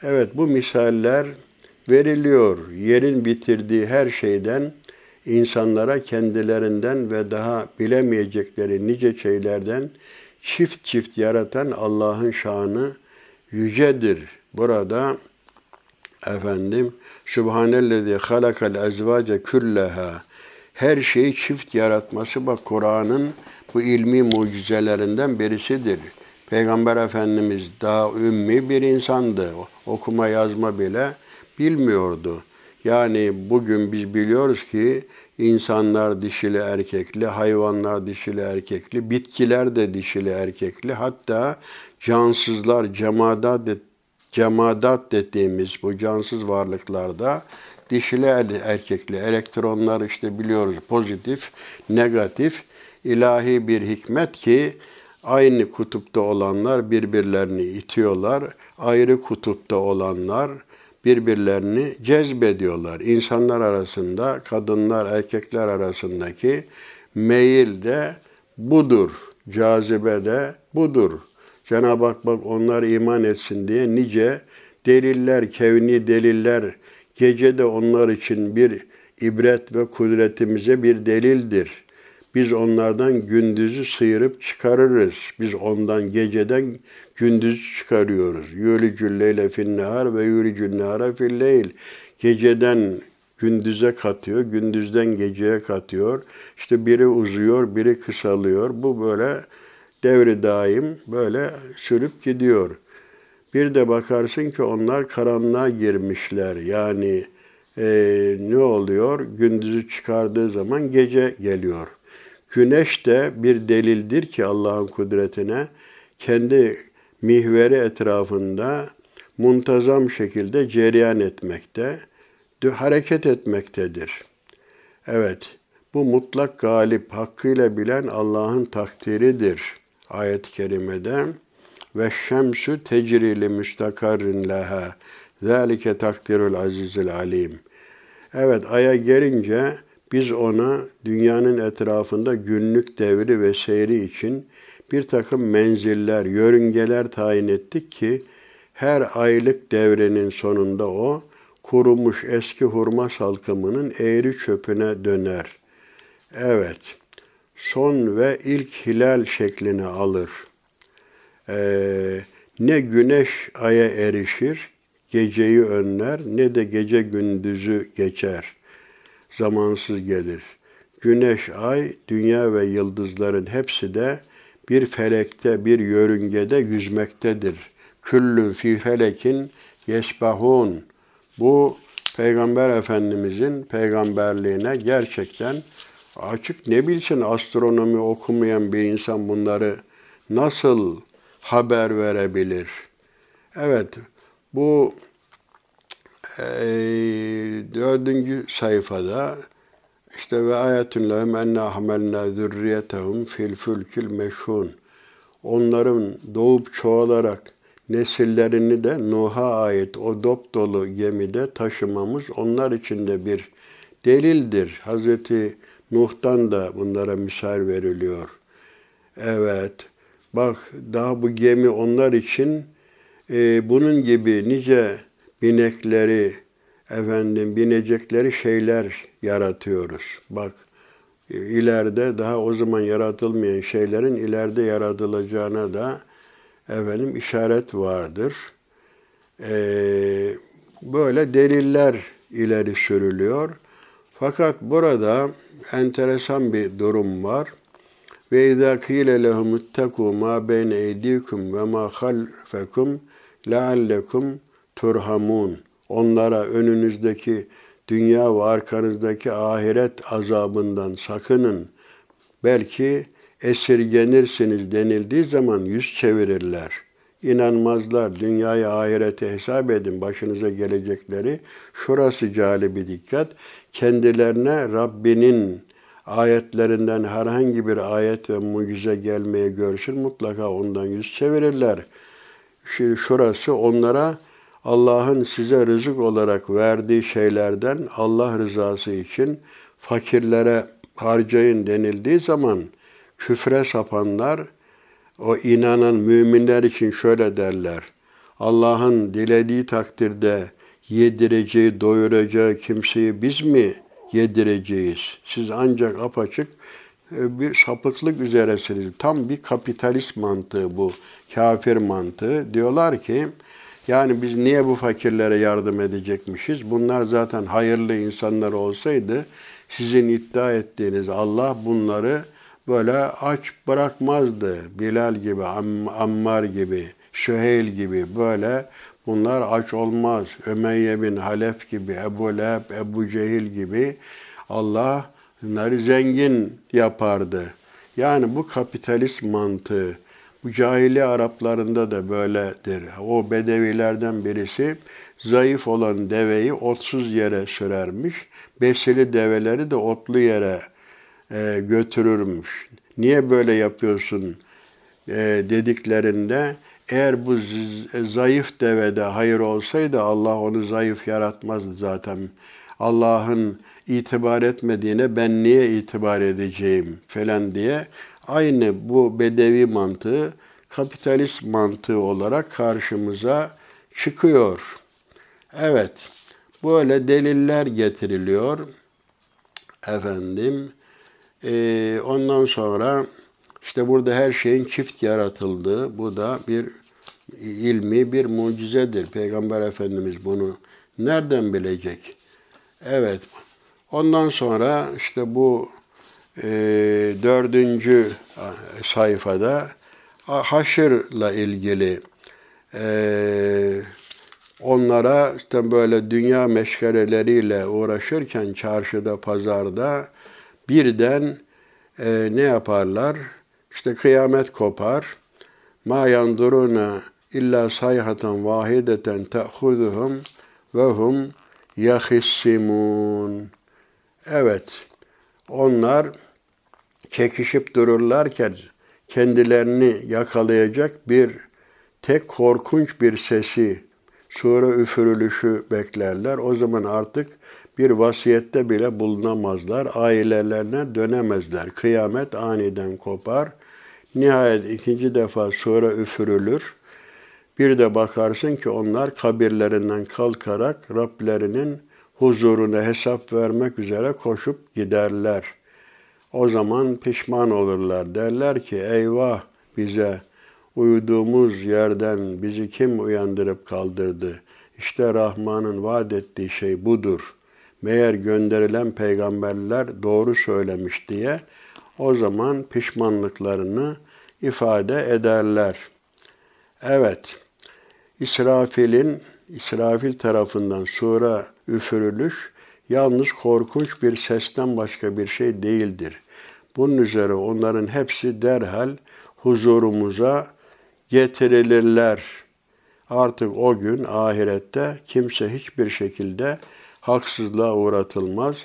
[SPEAKER 1] Evet bu misaller veriliyor. Yerin bitirdiği her şeyden insanlara kendilerinden ve daha bilemeyecekleri nice şeylerden çift çift yaratan Allah'ın şanı yücedir. Burada efendim Subhanellezi halakal ezvace külleha her şeyi çift yaratması bak Kur'an'ın bu ilmi mucizelerinden birisidir. Peygamber Efendimiz daha ümmi bir insandı. Okuma yazma bile bilmiyordu. Yani bugün biz biliyoruz ki insanlar dişili erkekli, hayvanlar dişili erkekli, bitkiler de dişili erkekli, hatta cansızlar, cemadat, cemadat dediğimiz bu cansız varlıklarda dişili erkekli, elektronlar işte biliyoruz pozitif, negatif, ilahi bir hikmet ki aynı kutupta olanlar birbirlerini itiyorlar, ayrı kutupta olanlar birbirlerini cezbediyorlar. İnsanlar arasında, kadınlar, erkekler arasındaki meyil de budur. Cazibe de budur. Cenab-ı Hak bak onlar iman etsin diye nice deliller, kevni deliller, gece de onlar için bir ibret ve kudretimize bir delildir. Biz onlardan gündüzü sıyırıp çıkarırız. Biz ondan geceden gündüz çıkarıyoruz. Yürücül leyle finnehar ve yürücül nehara filleyl. Geceden gündüze katıyor, gündüzden geceye katıyor. İşte biri uzuyor, biri kısalıyor. Bu böyle devri daim böyle sürüp gidiyor. Bir de bakarsın ki onlar karanlığa girmişler. Yani e, ne oluyor? Gündüzü çıkardığı zaman gece geliyor. Güneş de bir delildir ki Allah'ın kudretine kendi mihveri etrafında muntazam şekilde cereyan etmekte, hareket etmektedir. Evet, bu mutlak galip, hakkıyla bilen Allah'ın takdiridir. Ayet-i kerimede ve şemsü tecrili müstakarrin leha zalike takdirul azizil alim. Evet aya gelince biz ona dünyanın etrafında günlük devri ve seyri için bir takım menziller, yörüngeler tayin ettik ki her aylık devrenin sonunda o kurumuş eski hurma salkımının eğri çöpüne döner. Evet, son ve ilk hilal şeklini alır. Ee, ne güneş aya erişir, geceyi önler, ne de gece gündüzü geçer.'' zamansız gelir. Güneş, ay, dünya ve yıldızların hepsi de bir felekte, bir yörüngede yüzmektedir. Küllü fi felekin yesbahun. Bu Peygamber Efendimizin peygamberliğine gerçekten açık ne bilsin astronomi okumayan bir insan bunları nasıl haber verebilir? Evet, bu e, dördüncü sayfada işte ve ayetun lehum enna hamelna zürriyetehum fil fülkil meşhun. Onların doğup çoğalarak nesillerini de Nuh'a ait o dop dolu gemide taşımamız onlar için de bir delildir. Hazreti Nuh'tan da bunlara misal veriliyor. Evet, bak daha bu gemi onlar için e, bunun gibi nice binekleri, efendim binecekleri şeyler yaratıyoruz. Bak e, ileride daha o zaman yaratılmayan şeylerin ileride yaratılacağına da efendim işaret vardır. Ee, böyle deliller ileri sürülüyor. Fakat burada enteresan bir durum var. Ve izâ kîle lehum ittekû mâ beyne eydîkum ve mâ halfekum leallekum turhamun. Onlara önünüzdeki dünya ve arkanızdaki ahiret azabından sakının. Belki esirgenirsiniz denildiği zaman yüz çevirirler. İnanmazlar. Dünyayı ahirete hesap edin başınıza gelecekleri. Şurası cali dikkat. Kendilerine Rabbinin ayetlerinden herhangi bir ayet ve mucize gelmeye görsün mutlaka ondan yüz çevirirler. Şurası onlara Allah'ın size rızık olarak verdiği şeylerden Allah rızası için fakirlere harcayın denildiği zaman küfre sapanlar o inanan müminler için şöyle derler. Allah'ın dilediği takdirde yedireceği, doyuracağı kimseyi biz mi yedireceğiz? Siz ancak apaçık e, bir sapıklık üzeresiniz. Tam bir kapitalist mantığı bu, kafir mantığı. Diyorlar ki, yani biz niye bu fakirlere yardım edecekmişiz? Bunlar zaten hayırlı insanlar olsaydı, sizin iddia ettiğiniz Allah bunları böyle aç bırakmazdı. Bilal gibi, Am Ammar gibi, Süheyl gibi böyle bunlar aç olmaz. Ömeyye bin Halef gibi, Ebu Leheb, Ebu Cehil gibi Allah bunları zengin yapardı. Yani bu kapitalist mantığı, bu cahili Araplarında da böyledir. O bedevilerden birisi zayıf olan deveyi otsuz yere sürermiş. Besili develeri de otlu yere e, götürürmüş. Niye böyle yapıyorsun e, dediklerinde eğer bu zayıf devede hayır olsaydı Allah onu zayıf yaratmazdı zaten. Allah'ın itibar etmediğine ben niye itibar edeceğim falan diye aynı bu bedevi mantığı kapitalist mantığı olarak karşımıza çıkıyor. Evet, böyle deliller getiriliyor. Efendim, ee, ondan sonra işte burada her şeyin çift yaratıldığı, bu da bir ilmi bir mucizedir. Peygamber Efendimiz bunu nereden bilecek? Evet. Ondan sonra işte bu e, dördüncü sayfada haşırla ilgili e, onlara işte böyle dünya meşgaleleriyle uğraşırken çarşıda, pazarda birden e, ne yaparlar? İşte kıyamet kopar. Ma yanduruna illa sayhatan vahideten ta'khuduhum ve hum yahissimun. Evet, onlar çekişip dururlarken kendilerini yakalayacak bir tek korkunç bir sesi, sure üfürülüşü beklerler. O zaman artık bir vasiyette bile bulunamazlar, ailelerine dönemezler. Kıyamet aniden kopar. Nihayet ikinci defa sure üfürülür. Bir de bakarsın ki onlar kabirlerinden kalkarak Rablerinin huzuruna hesap vermek üzere koşup giderler. O zaman pişman olurlar. Derler ki eyvah bize uyuduğumuz yerden bizi kim uyandırıp kaldırdı? İşte Rahman'ın vaat ettiği şey budur. Meğer gönderilen peygamberler doğru söylemiş diye o zaman pişmanlıklarını ifade ederler. Evet, İsrafil'in İsrafil tarafından sura üfürülüş yalnız korkunç bir sesten başka bir şey değildir. Bunun üzere onların hepsi derhal huzurumuza getirilirler. Artık o gün ahirette kimse hiçbir şekilde haksızlığa uğratılmaz.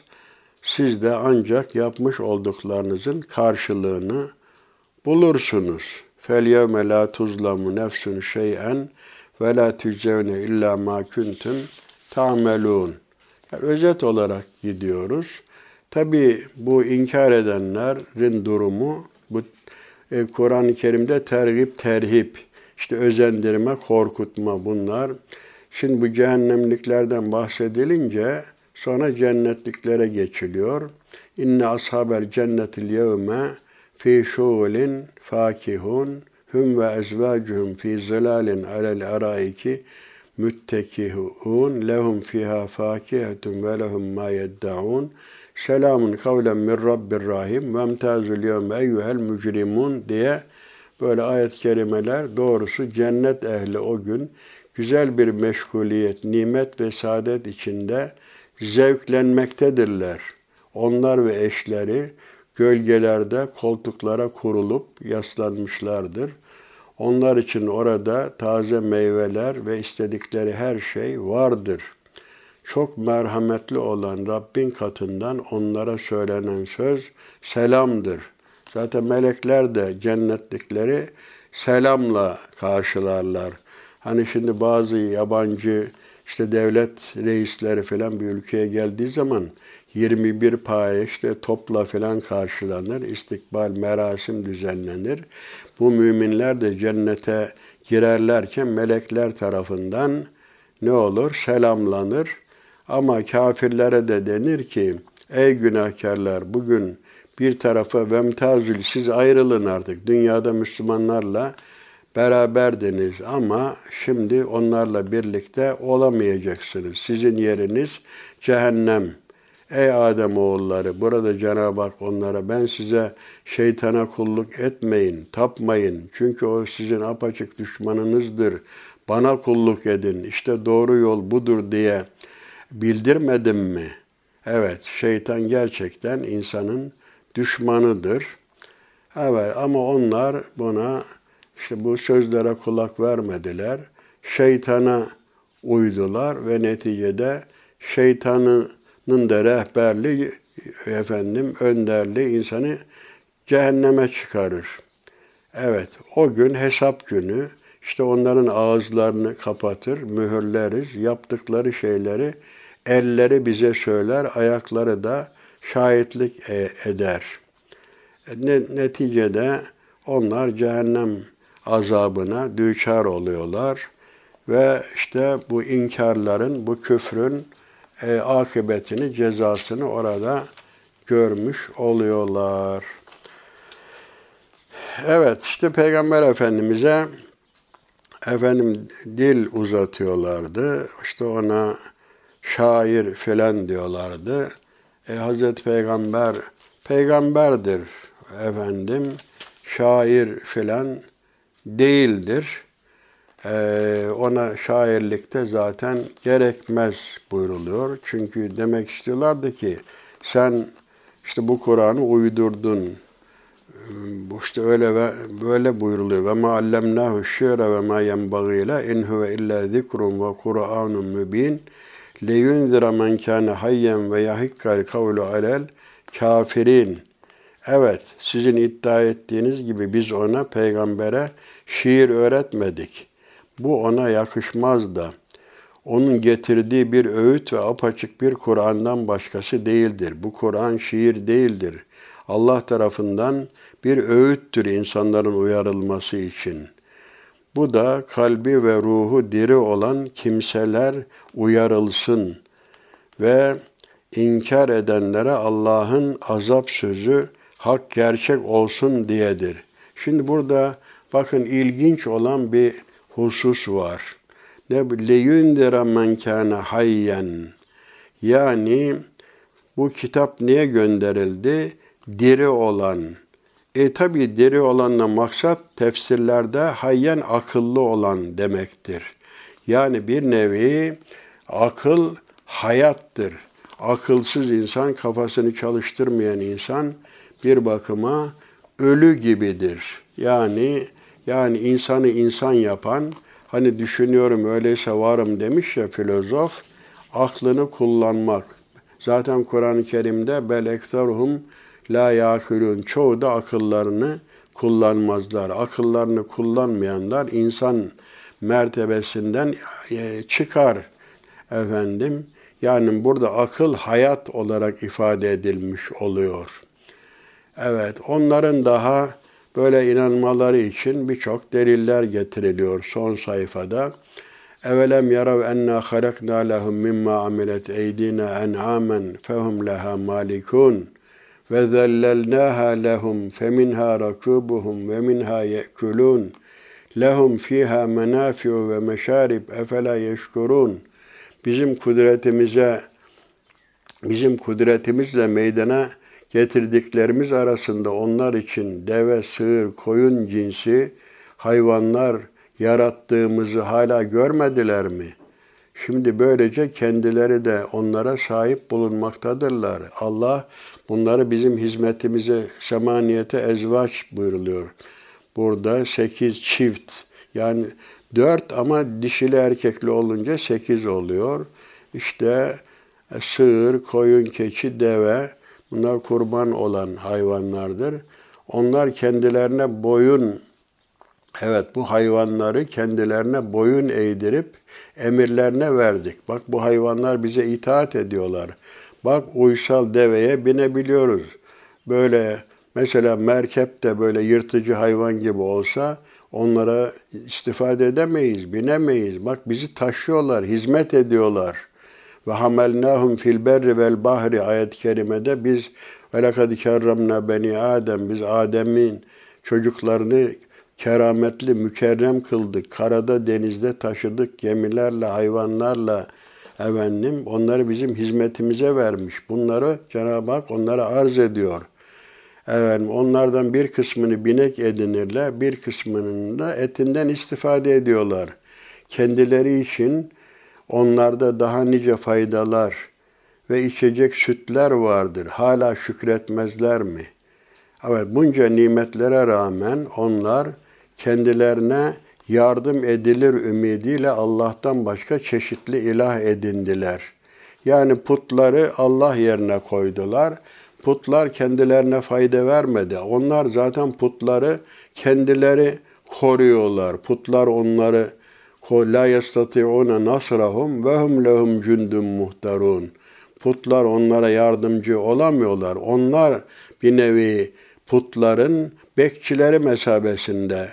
[SPEAKER 1] Siz de ancak yapmış olduklarınızın karşılığını bulursunuz. فَالْيَوْمَ لَا تُظْلَمُ نَفْسٌ شَيْئًا وَلَا تُجْزَوْنَ اِلَّا مَا كُنْتُمْ تَعْمَلُونَ yani özet olarak gidiyoruz. Tabi bu inkar edenlerin durumu bu e, Kur'an-ı Kerim'de tergip terhip, işte özendirme, korkutma bunlar. Şimdi bu cehennemliklerden bahsedilince sonra cennetliklere geçiliyor. İnne ashabel cennetil yevme fi şuğulin fakihun hum ve ezvacuhum fi zilalin alel araiki müttekihun lehum fiha fakihetun ve lehum ma yeddaun selamun kavlen min rabbir rahim ve emtazul yevme eyyuhel mücrimun diye böyle ayet-i kerimeler doğrusu cennet ehli o gün güzel bir meşguliyet, nimet ve saadet içinde zevklenmektedirler. Onlar ve eşleri gölgelerde koltuklara kurulup yaslanmışlardır. Onlar için orada taze meyveler ve istedikleri her şey vardır. Çok merhametli olan Rabbin katından onlara söylenen söz selamdır. Zaten melekler de cennetlikleri selamla karşılarlar. Hani şimdi bazı yabancı işte devlet reisleri falan bir ülkeye geldiği zaman 21 paya işte topla falan karşılanır, istikbal merasim düzenlenir. Bu müminler de cennete girerlerken melekler tarafından ne olur? Selamlanır. Ama kafirlere de denir ki, ey günahkarlar bugün bir tarafa vemtazül siz ayrılın artık. Dünyada Müslümanlarla beraberdiniz ama şimdi onlarla birlikte olamayacaksınız. Sizin yeriniz cehennem. Ey Adem oğulları burada Cenab-ı Hak onlara ben size şeytana kulluk etmeyin, tapmayın. Çünkü o sizin apaçık düşmanınızdır. Bana kulluk edin. İşte doğru yol budur diye bildirmedim mi? Evet, şeytan gerçekten insanın düşmanıdır. Evet ama onlar buna işte bu sözlere kulak vermediler. Şeytana uydular ve neticede şeytanın da rehberliği efendim önderliği insanı cehenneme çıkarır. Evet, o gün hesap günü işte onların ağızlarını kapatır, mühürleriz, yaptıkları şeyleri elleri bize söyler, ayakları da şahitlik e, eder. Neticede onlar cehennem azabına düçar oluyorlar ve işte bu inkarların, bu küfrün e, akıbetini, cezasını orada görmüş oluyorlar. Evet, işte Peygamber Efendimiz'e efendim dil uzatıyorlardı. İşte ona şair filan diyorlardı. E, Hazreti Peygamber peygamberdir efendim. Şair filan değildir. Ee, ona şairlikte zaten gerekmez buyruluyor. Çünkü demek istiyorlardı ki sen işte bu Kur'an'ı uydurdun. Bu işte öyle ve böyle buyruluyor. Ve ma allemnahu şi're ve ma yenbagîle in huve illa zikrun ve Kur'anun mübin leyunzira men kâne hayyen ve yahikkal kavlu alel kafirin. Evet, sizin iddia ettiğiniz gibi biz ona, peygambere şiir öğretmedik. Bu ona yakışmaz da. Onun getirdiği bir öğüt ve apaçık bir Kur'an'dan başkası değildir. Bu Kur'an şiir değildir. Allah tarafından bir öğüttür insanların uyarılması için. Bu da kalbi ve ruhu diri olan kimseler uyarılsın ve inkar edenlere Allah'ın azap sözü hak gerçek olsun diyedir. Şimdi burada bakın ilginç olan bir husus var. Ne leyundira men kana hayyen. Yani bu kitap niye gönderildi? Diri olan. E tabi diri olanla maksat tefsirlerde hayyen akıllı olan demektir. Yani bir nevi akıl hayattır. Akılsız insan, kafasını çalıştırmayan insan bir bakıma ölü gibidir. Yani yani insanı insan yapan, hani düşünüyorum öyleyse varım demiş ya filozof, aklını kullanmak. Zaten Kur'an-ı Kerim'de bel ekseruhum la yakülün çoğu da akıllarını kullanmazlar. Akıllarını kullanmayanlar insan mertebesinden e, çıkar efendim. Yani burada akıl hayat olarak ifade edilmiş oluyor. Evet, onların daha böyle inanmaları için birçok deliller getiriliyor son sayfada. Evelem yarav enna halakna lehum mimma amilet eydina en'amen fehum leha malikun ve zellelnaha lehum feminha rakubuhum ve minha ye'kulun lehum fiha menafi'u ve meşarib efela yeşkurun bizim kudretimize bizim kudretimizle meydana getirdiklerimiz arasında onlar için deve, sığır, koyun cinsi hayvanlar yarattığımızı hala görmediler mi? Şimdi böylece kendileri de onlara sahip bulunmaktadırlar. Allah bunları bizim hizmetimize, semaniyete ezvaç buyuruluyor. Burada sekiz çift yani dört ama dişili erkekli olunca sekiz oluyor. İşte sığır, koyun, keçi, deve bunlar kurban olan hayvanlardır. Onlar kendilerine boyun Evet bu hayvanları kendilerine boyun eğdirip emirlerine verdik. Bak bu hayvanlar bize itaat ediyorlar. Bak uysal deveye binebiliyoruz. Böyle mesela merkepte böyle yırtıcı hayvan gibi olsa onlara istifade edemeyiz, binemeyiz. Bak bizi taşıyorlar, hizmet ediyorlar. Ve hamelnahum fil berri vel bahri ayet-i kerimede biz ve lekad kerramna beni Adem biz Adem'in çocuklarını kerametli, mükerrem kıldık. Karada, denizde taşıdık, gemilerle, hayvanlarla efendim onları bizim hizmetimize vermiş. Bunları Cenab-ı Hak onlara arz ediyor. Efendim, onlardan bir kısmını binek edinirler, bir kısmının da etinden istifade ediyorlar. Kendileri için onlarda daha nice faydalar ve içecek sütler vardır. Hala şükretmezler mi? Evet, bunca nimetlere rağmen onlar kendilerine yardım edilir ümidiyle Allah'tan başka çeşitli ilah edindiler. Yani putları Allah yerine koydular. Putlar kendilerine fayda vermedi. Onlar zaten putları kendileri koruyorlar. Putlar onları la yestati'une nasrahum ve hum lehum cundun muhtarun. Putlar onlara yardımcı olamıyorlar. Onlar bir nevi putların bekçileri mesabesinde.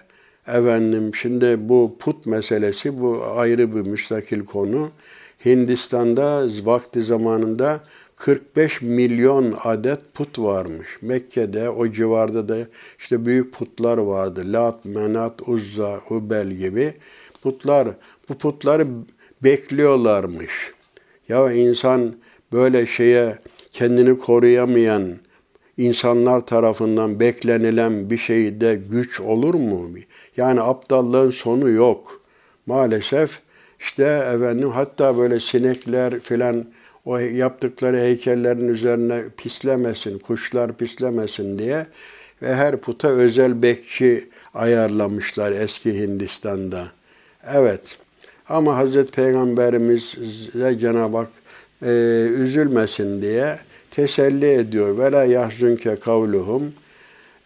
[SPEAKER 1] Efendim şimdi bu put meselesi bu ayrı bir müstakil konu. Hindistan'da vakti zamanında 45 milyon adet put varmış. Mekke'de o civarda da işte büyük putlar vardı. Lat, Menat, Uzza, Hubel gibi putlar. Bu putları bekliyorlarmış. Ya insan böyle şeye kendini koruyamayan, insanlar tarafından beklenilen bir şeyde güç olur mu? Yani aptallığın sonu yok. Maalesef işte efendim hatta böyle sinekler filan o yaptıkları heykellerin üzerine pislemesin, kuşlar pislemesin diye ve her puta özel bekçi ayarlamışlar eski Hindistan'da. Evet. Ama Hazreti Peygamberimize Cenab-ı Hak e, üzülmesin diye teselli ediyor. Ve la yahzunke kavluhum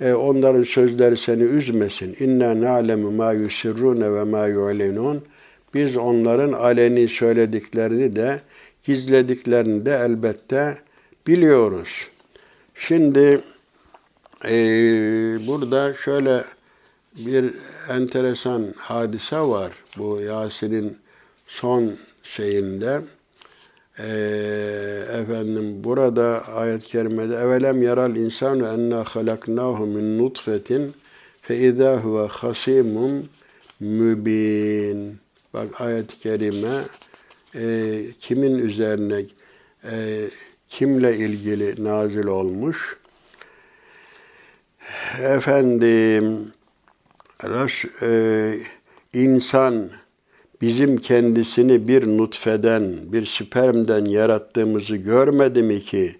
[SPEAKER 1] e, onların sözleri seni üzmesin. İnna na'lemu ma yusirrune ve ma yu'linun. Biz onların aleni söylediklerini de gizlediklerini de elbette biliyoruz. Şimdi e, burada şöyle bir enteresan hadise var bu Yasin'in son şeyinde. Ee, efendim burada ayet-i kerimede evelem yaral insanu enna halaknahu min nutfetin fe izâ huve hasimun mübin. Bak ayet-i kerime e, kimin üzerine e, kimle ilgili nazil olmuş? Efendim e, insan bizim kendisini bir nutfeden, bir spermden yarattığımızı görmedi mi ki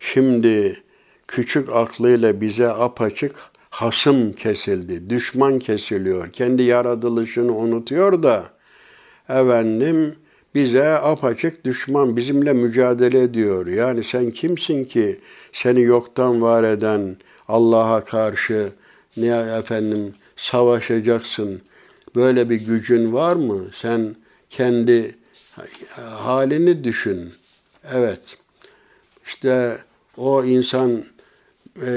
[SPEAKER 1] şimdi küçük aklıyla bize apaçık hasım kesildi, düşman kesiliyor. Kendi yaratılışını unutuyor da efendim bize apaçık düşman bizimle mücadele ediyor. Yani sen kimsin ki seni yoktan var eden Allah'a karşı ne efendim savaşacaksın. Böyle bir gücün var mı? Sen kendi halini düşün. Evet. İşte o insan e,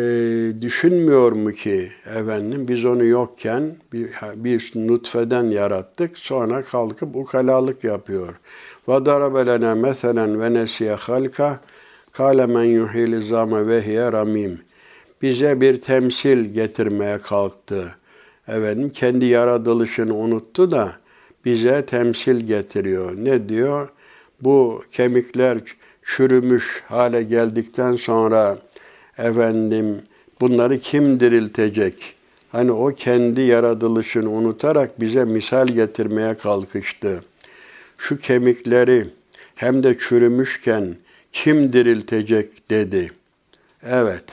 [SPEAKER 1] düşünmüyor mu ki efendim biz onu yokken bir, bir nutfeden yarattık sonra kalkıp ukalalık yapıyor. Ve darabelene meselen ve nesiye halka kâle men yuhil zame ve hiye ramim. Bize bir temsil getirmeye kalktı. Efendim kendi yaratılışını unuttu da bize temsil getiriyor. Ne diyor? Bu kemikler çürümüş hale geldikten sonra efendim bunları kim diriltecek? Hani o kendi yaratılışını unutarak bize misal getirmeye kalkıştı. Şu kemikleri hem de çürümüşken kim diriltecek dedi. Evet.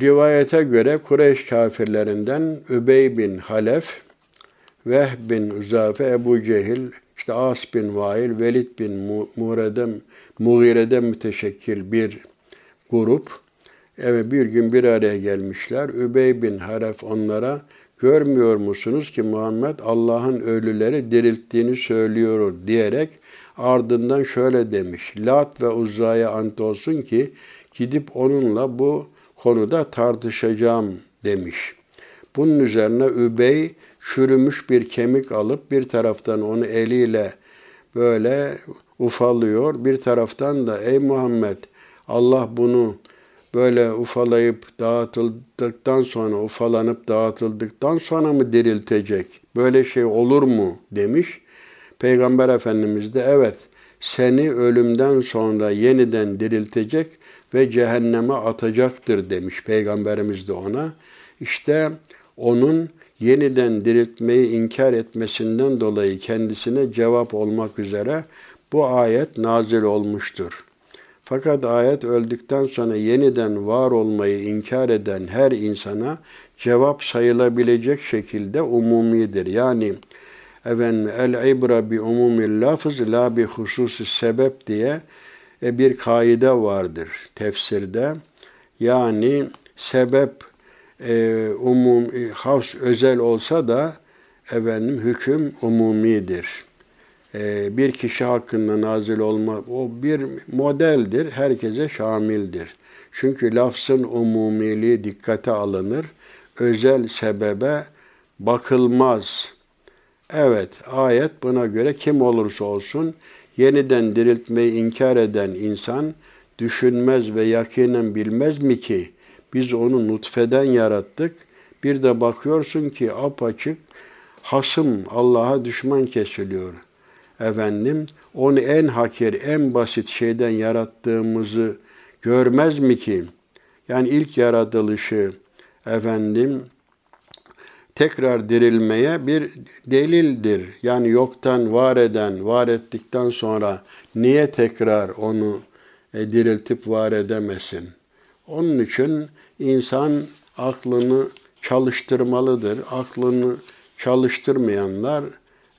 [SPEAKER 1] Rivayete göre Kureyş kafirlerinden Übey bin Halef, Veh bin Uzafe, Ebu Cehil, işte As bin Vail, Velid bin Muğre'den, Muğire'den müteşekkil bir grup. Evet bir gün bir araya gelmişler. Übey bin Haref onlara görmüyor musunuz ki Muhammed Allah'ın ölüleri dirilttiğini söylüyor diyerek ardından şöyle demiş. Lat ve Uzza'ya ant olsun ki gidip onunla bu konuda tartışacağım demiş. Bunun üzerine Übey çürümüş bir kemik alıp bir taraftan onu eliyle böyle ufalıyor. Bir taraftan da ey Muhammed Allah bunu böyle ufalayıp dağıtıldıktan sonra, ufalanıp dağıtıldıktan sonra mı diriltecek? Böyle şey olur mu? demiş. Peygamber Efendimiz de evet seni ölümden sonra yeniden diriltecek ve cehenneme atacaktır demiş Peygamberimiz de ona. İşte onun yeniden diriltmeyi inkar etmesinden dolayı kendisine cevap olmak üzere bu ayet nazil olmuştur. Fakat ayet öldükten sonra yeniden var olmayı inkar eden her insana cevap sayılabilecek şekilde umumidir. Yani efendim el ibra bi umumil lafız la bi hususi sebep diye bir kaide vardır tefsirde. Yani sebep e, umum e, has özel olsa da efendim hüküm umumidir. E, bir kişi hakkında nazil olma o bir modeldir, herkese şamildir. Çünkü lafzın umumiliği dikkate alınır, özel sebebe bakılmaz. Evet, ayet buna göre kim olursa olsun yeniden diriltmeyi inkar eden insan düşünmez ve yakinen bilmez mi ki biz onu nutfeden yarattık. Bir de bakıyorsun ki apaçık hasım Allah'a düşman kesiliyor. Efendim onu en hakir, en basit şeyden yarattığımızı görmez mi ki? Yani ilk yaratılışı efendim tekrar dirilmeye bir delildir. Yani yoktan var eden, var ettikten sonra niye tekrar onu e, diriltip var edemesin? Onun için insan aklını çalıştırmalıdır. Aklını çalıştırmayanlar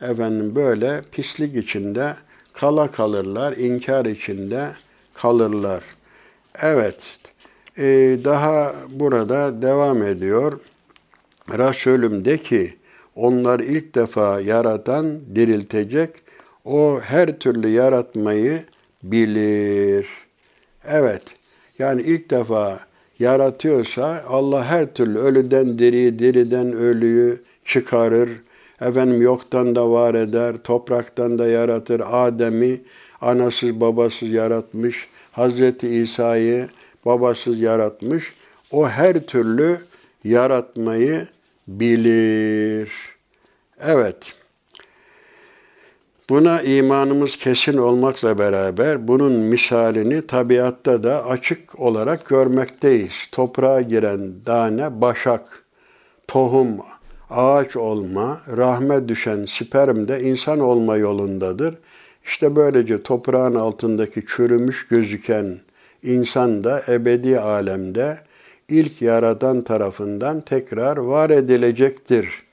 [SPEAKER 1] efendim böyle pislik içinde kala kalırlar, inkar içinde kalırlar. Evet, e, daha burada devam ediyor. Resulüm de ki, onlar ilk defa yaratan diriltecek, o her türlü yaratmayı bilir. Evet, yani ilk defa yaratıyorsa Allah her türlü ölüden diriyi, diriden ölüyü çıkarır. Efendim yoktan da var eder, topraktan da yaratır. Adem'i anasız babasız yaratmış. Hazreti İsa'yı babasız yaratmış. O her türlü yaratmayı bilir. Evet. Buna imanımız kesin olmakla beraber bunun misalini tabiatta da açık olarak görmekteyiz. Toprağa giren tane, başak, tohum, ağaç olma, rahme düşen sperm de insan olma yolundadır. İşte böylece toprağın altındaki çürümüş gözüken insan da ebedi alemde ilk yaradan tarafından tekrar var edilecektir.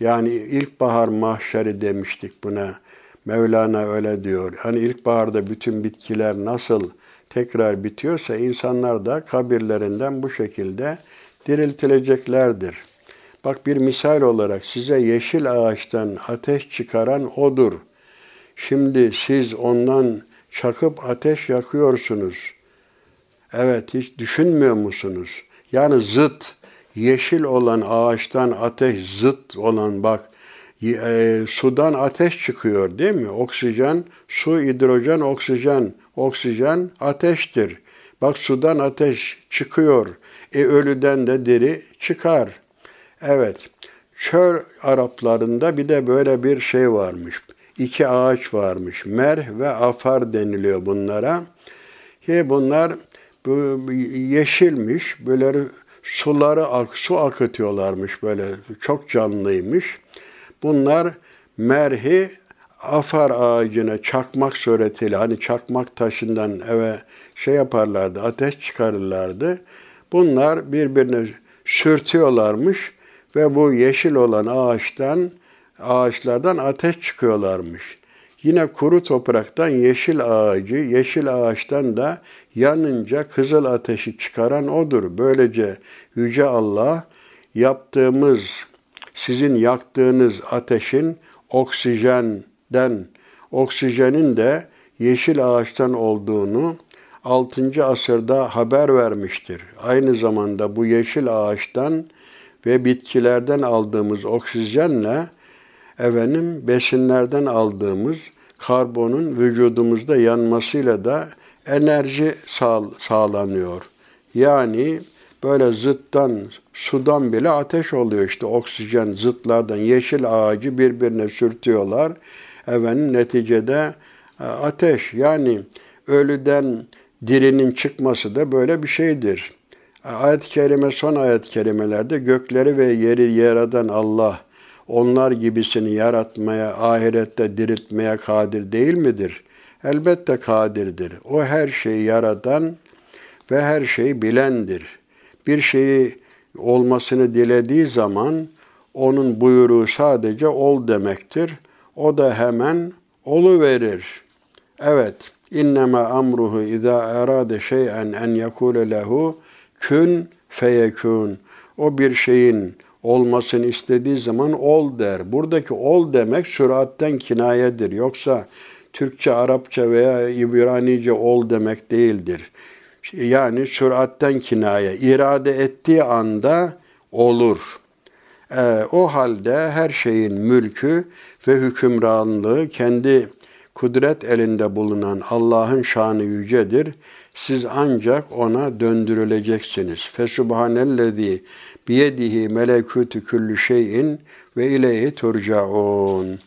[SPEAKER 1] Yani ilkbahar mahşeri demiştik buna. Mevlana öyle diyor. Hani ilkbaharda bütün bitkiler nasıl tekrar bitiyorsa insanlar da kabirlerinden bu şekilde diriltileceklerdir. Bak bir misal olarak size yeşil ağaçtan ateş çıkaran odur. Şimdi siz ondan çakıp ateş yakıyorsunuz. Evet hiç düşünmüyor musunuz? Yani zıt, yeşil olan ağaçtan ateş zıt olan bak e, sudan ateş çıkıyor değil mi? Oksijen, su, hidrojen, oksijen. Oksijen ateştir. Bak sudan ateş çıkıyor. E ölüden de diri çıkar. Evet. Çöl Araplarında bir de böyle bir şey varmış. İki ağaç varmış. Mer ve afar deniliyor bunlara. Ki bunlar bu yeşilmiş. Böyle suları ak, su akıtıyorlarmış böyle. Çok canlıymış. Bunlar merhi afar ağacına çakmak suretiyle hani çakmak taşından eve şey yaparlardı, ateş çıkarırlardı. Bunlar birbirine sürtüyorlarmış ve bu yeşil olan ağaçtan ağaçlardan ateş çıkıyorlarmış. Yine kuru topraktan yeşil ağacı, yeşil ağaçtan da yanınca kızıl ateşi çıkaran odur. Böylece Yüce Allah yaptığımız, sizin yaktığınız ateşin oksijenden, oksijenin de yeşil ağaçtan olduğunu 6. asırda haber vermiştir. Aynı zamanda bu yeşil ağaçtan ve bitkilerden aldığımız oksijenle efendim besinlerden aldığımız karbonun vücudumuzda yanmasıyla da enerji sağ, sağlanıyor. Yani böyle zıttan, sudan bile ateş oluyor işte oksijen zıtlardan yeşil ağacı birbirine sürtüyorlar. Efendim neticede e, ateş yani ölüden dirinin çıkması da böyle bir şeydir. Ayet-i kerime son ayet-i kerimelerde gökleri ve yeri yaradan Allah onlar gibisini yaratmaya, ahirette diriltmeye kadir değil midir? Elbette kadirdir. O her şeyi yaratan ve her şeyi bilendir. Bir şeyi olmasını dilediği zaman onun buyruğu sadece ol demektir. O da hemen olu verir. Evet. İnnema amruhu iza arade şey'en en yekule lehu kün feyekun. O bir şeyin olmasını istediği zaman ol der. Buradaki ol demek süratten kinayedir. Yoksa Türkçe, Arapça veya İbranice ol demek değildir. Yani süratten kinaye. İrade ettiği anda olur. Ee, o halde her şeyin mülkü ve hükümranlığı kendi kudret elinde bulunan Allah'ın şanı yücedir. Siz ancak ona döndürüleceksiniz. Fesubhanellezi biyedihi melekûtü küllü şeyin ve ileyhi turcaun.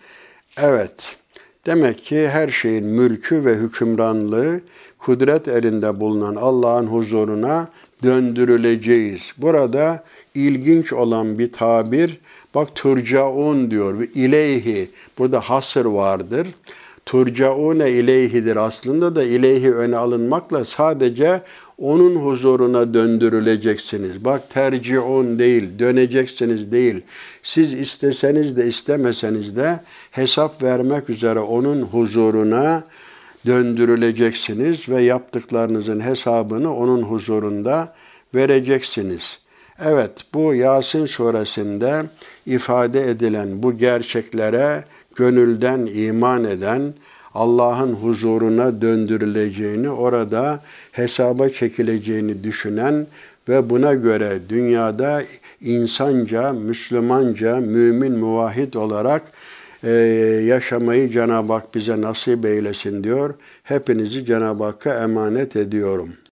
[SPEAKER 1] Evet, demek ki her şeyin mülkü ve hükümranlığı kudret elinde bulunan Allah'ın huzuruna döndürüleceğiz. Burada ilginç olan bir tabir, bak turcaun diyor ve ileyhi, burada hasır vardır. Turcaune ileyhidir aslında da ileyhi öne alınmakla sadece onun huzuruna döndürüleceksiniz. Bak terciun değil, döneceksiniz değil. Siz isteseniz de istemeseniz de hesap vermek üzere onun huzuruna döndürüleceksiniz ve yaptıklarınızın hesabını onun huzurunda vereceksiniz. Evet, bu Yasin suresinde ifade edilen bu gerçeklere gönülden iman eden, Allah'ın huzuruna döndürüleceğini, orada hesaba çekileceğini düşünen ve buna göre dünyada insanca, Müslümanca, mümin, muvahhid olarak e, yaşamayı Cenab-ı Hak bize nasip eylesin diyor. Hepinizi Cenab-ı Hakk'a emanet ediyorum.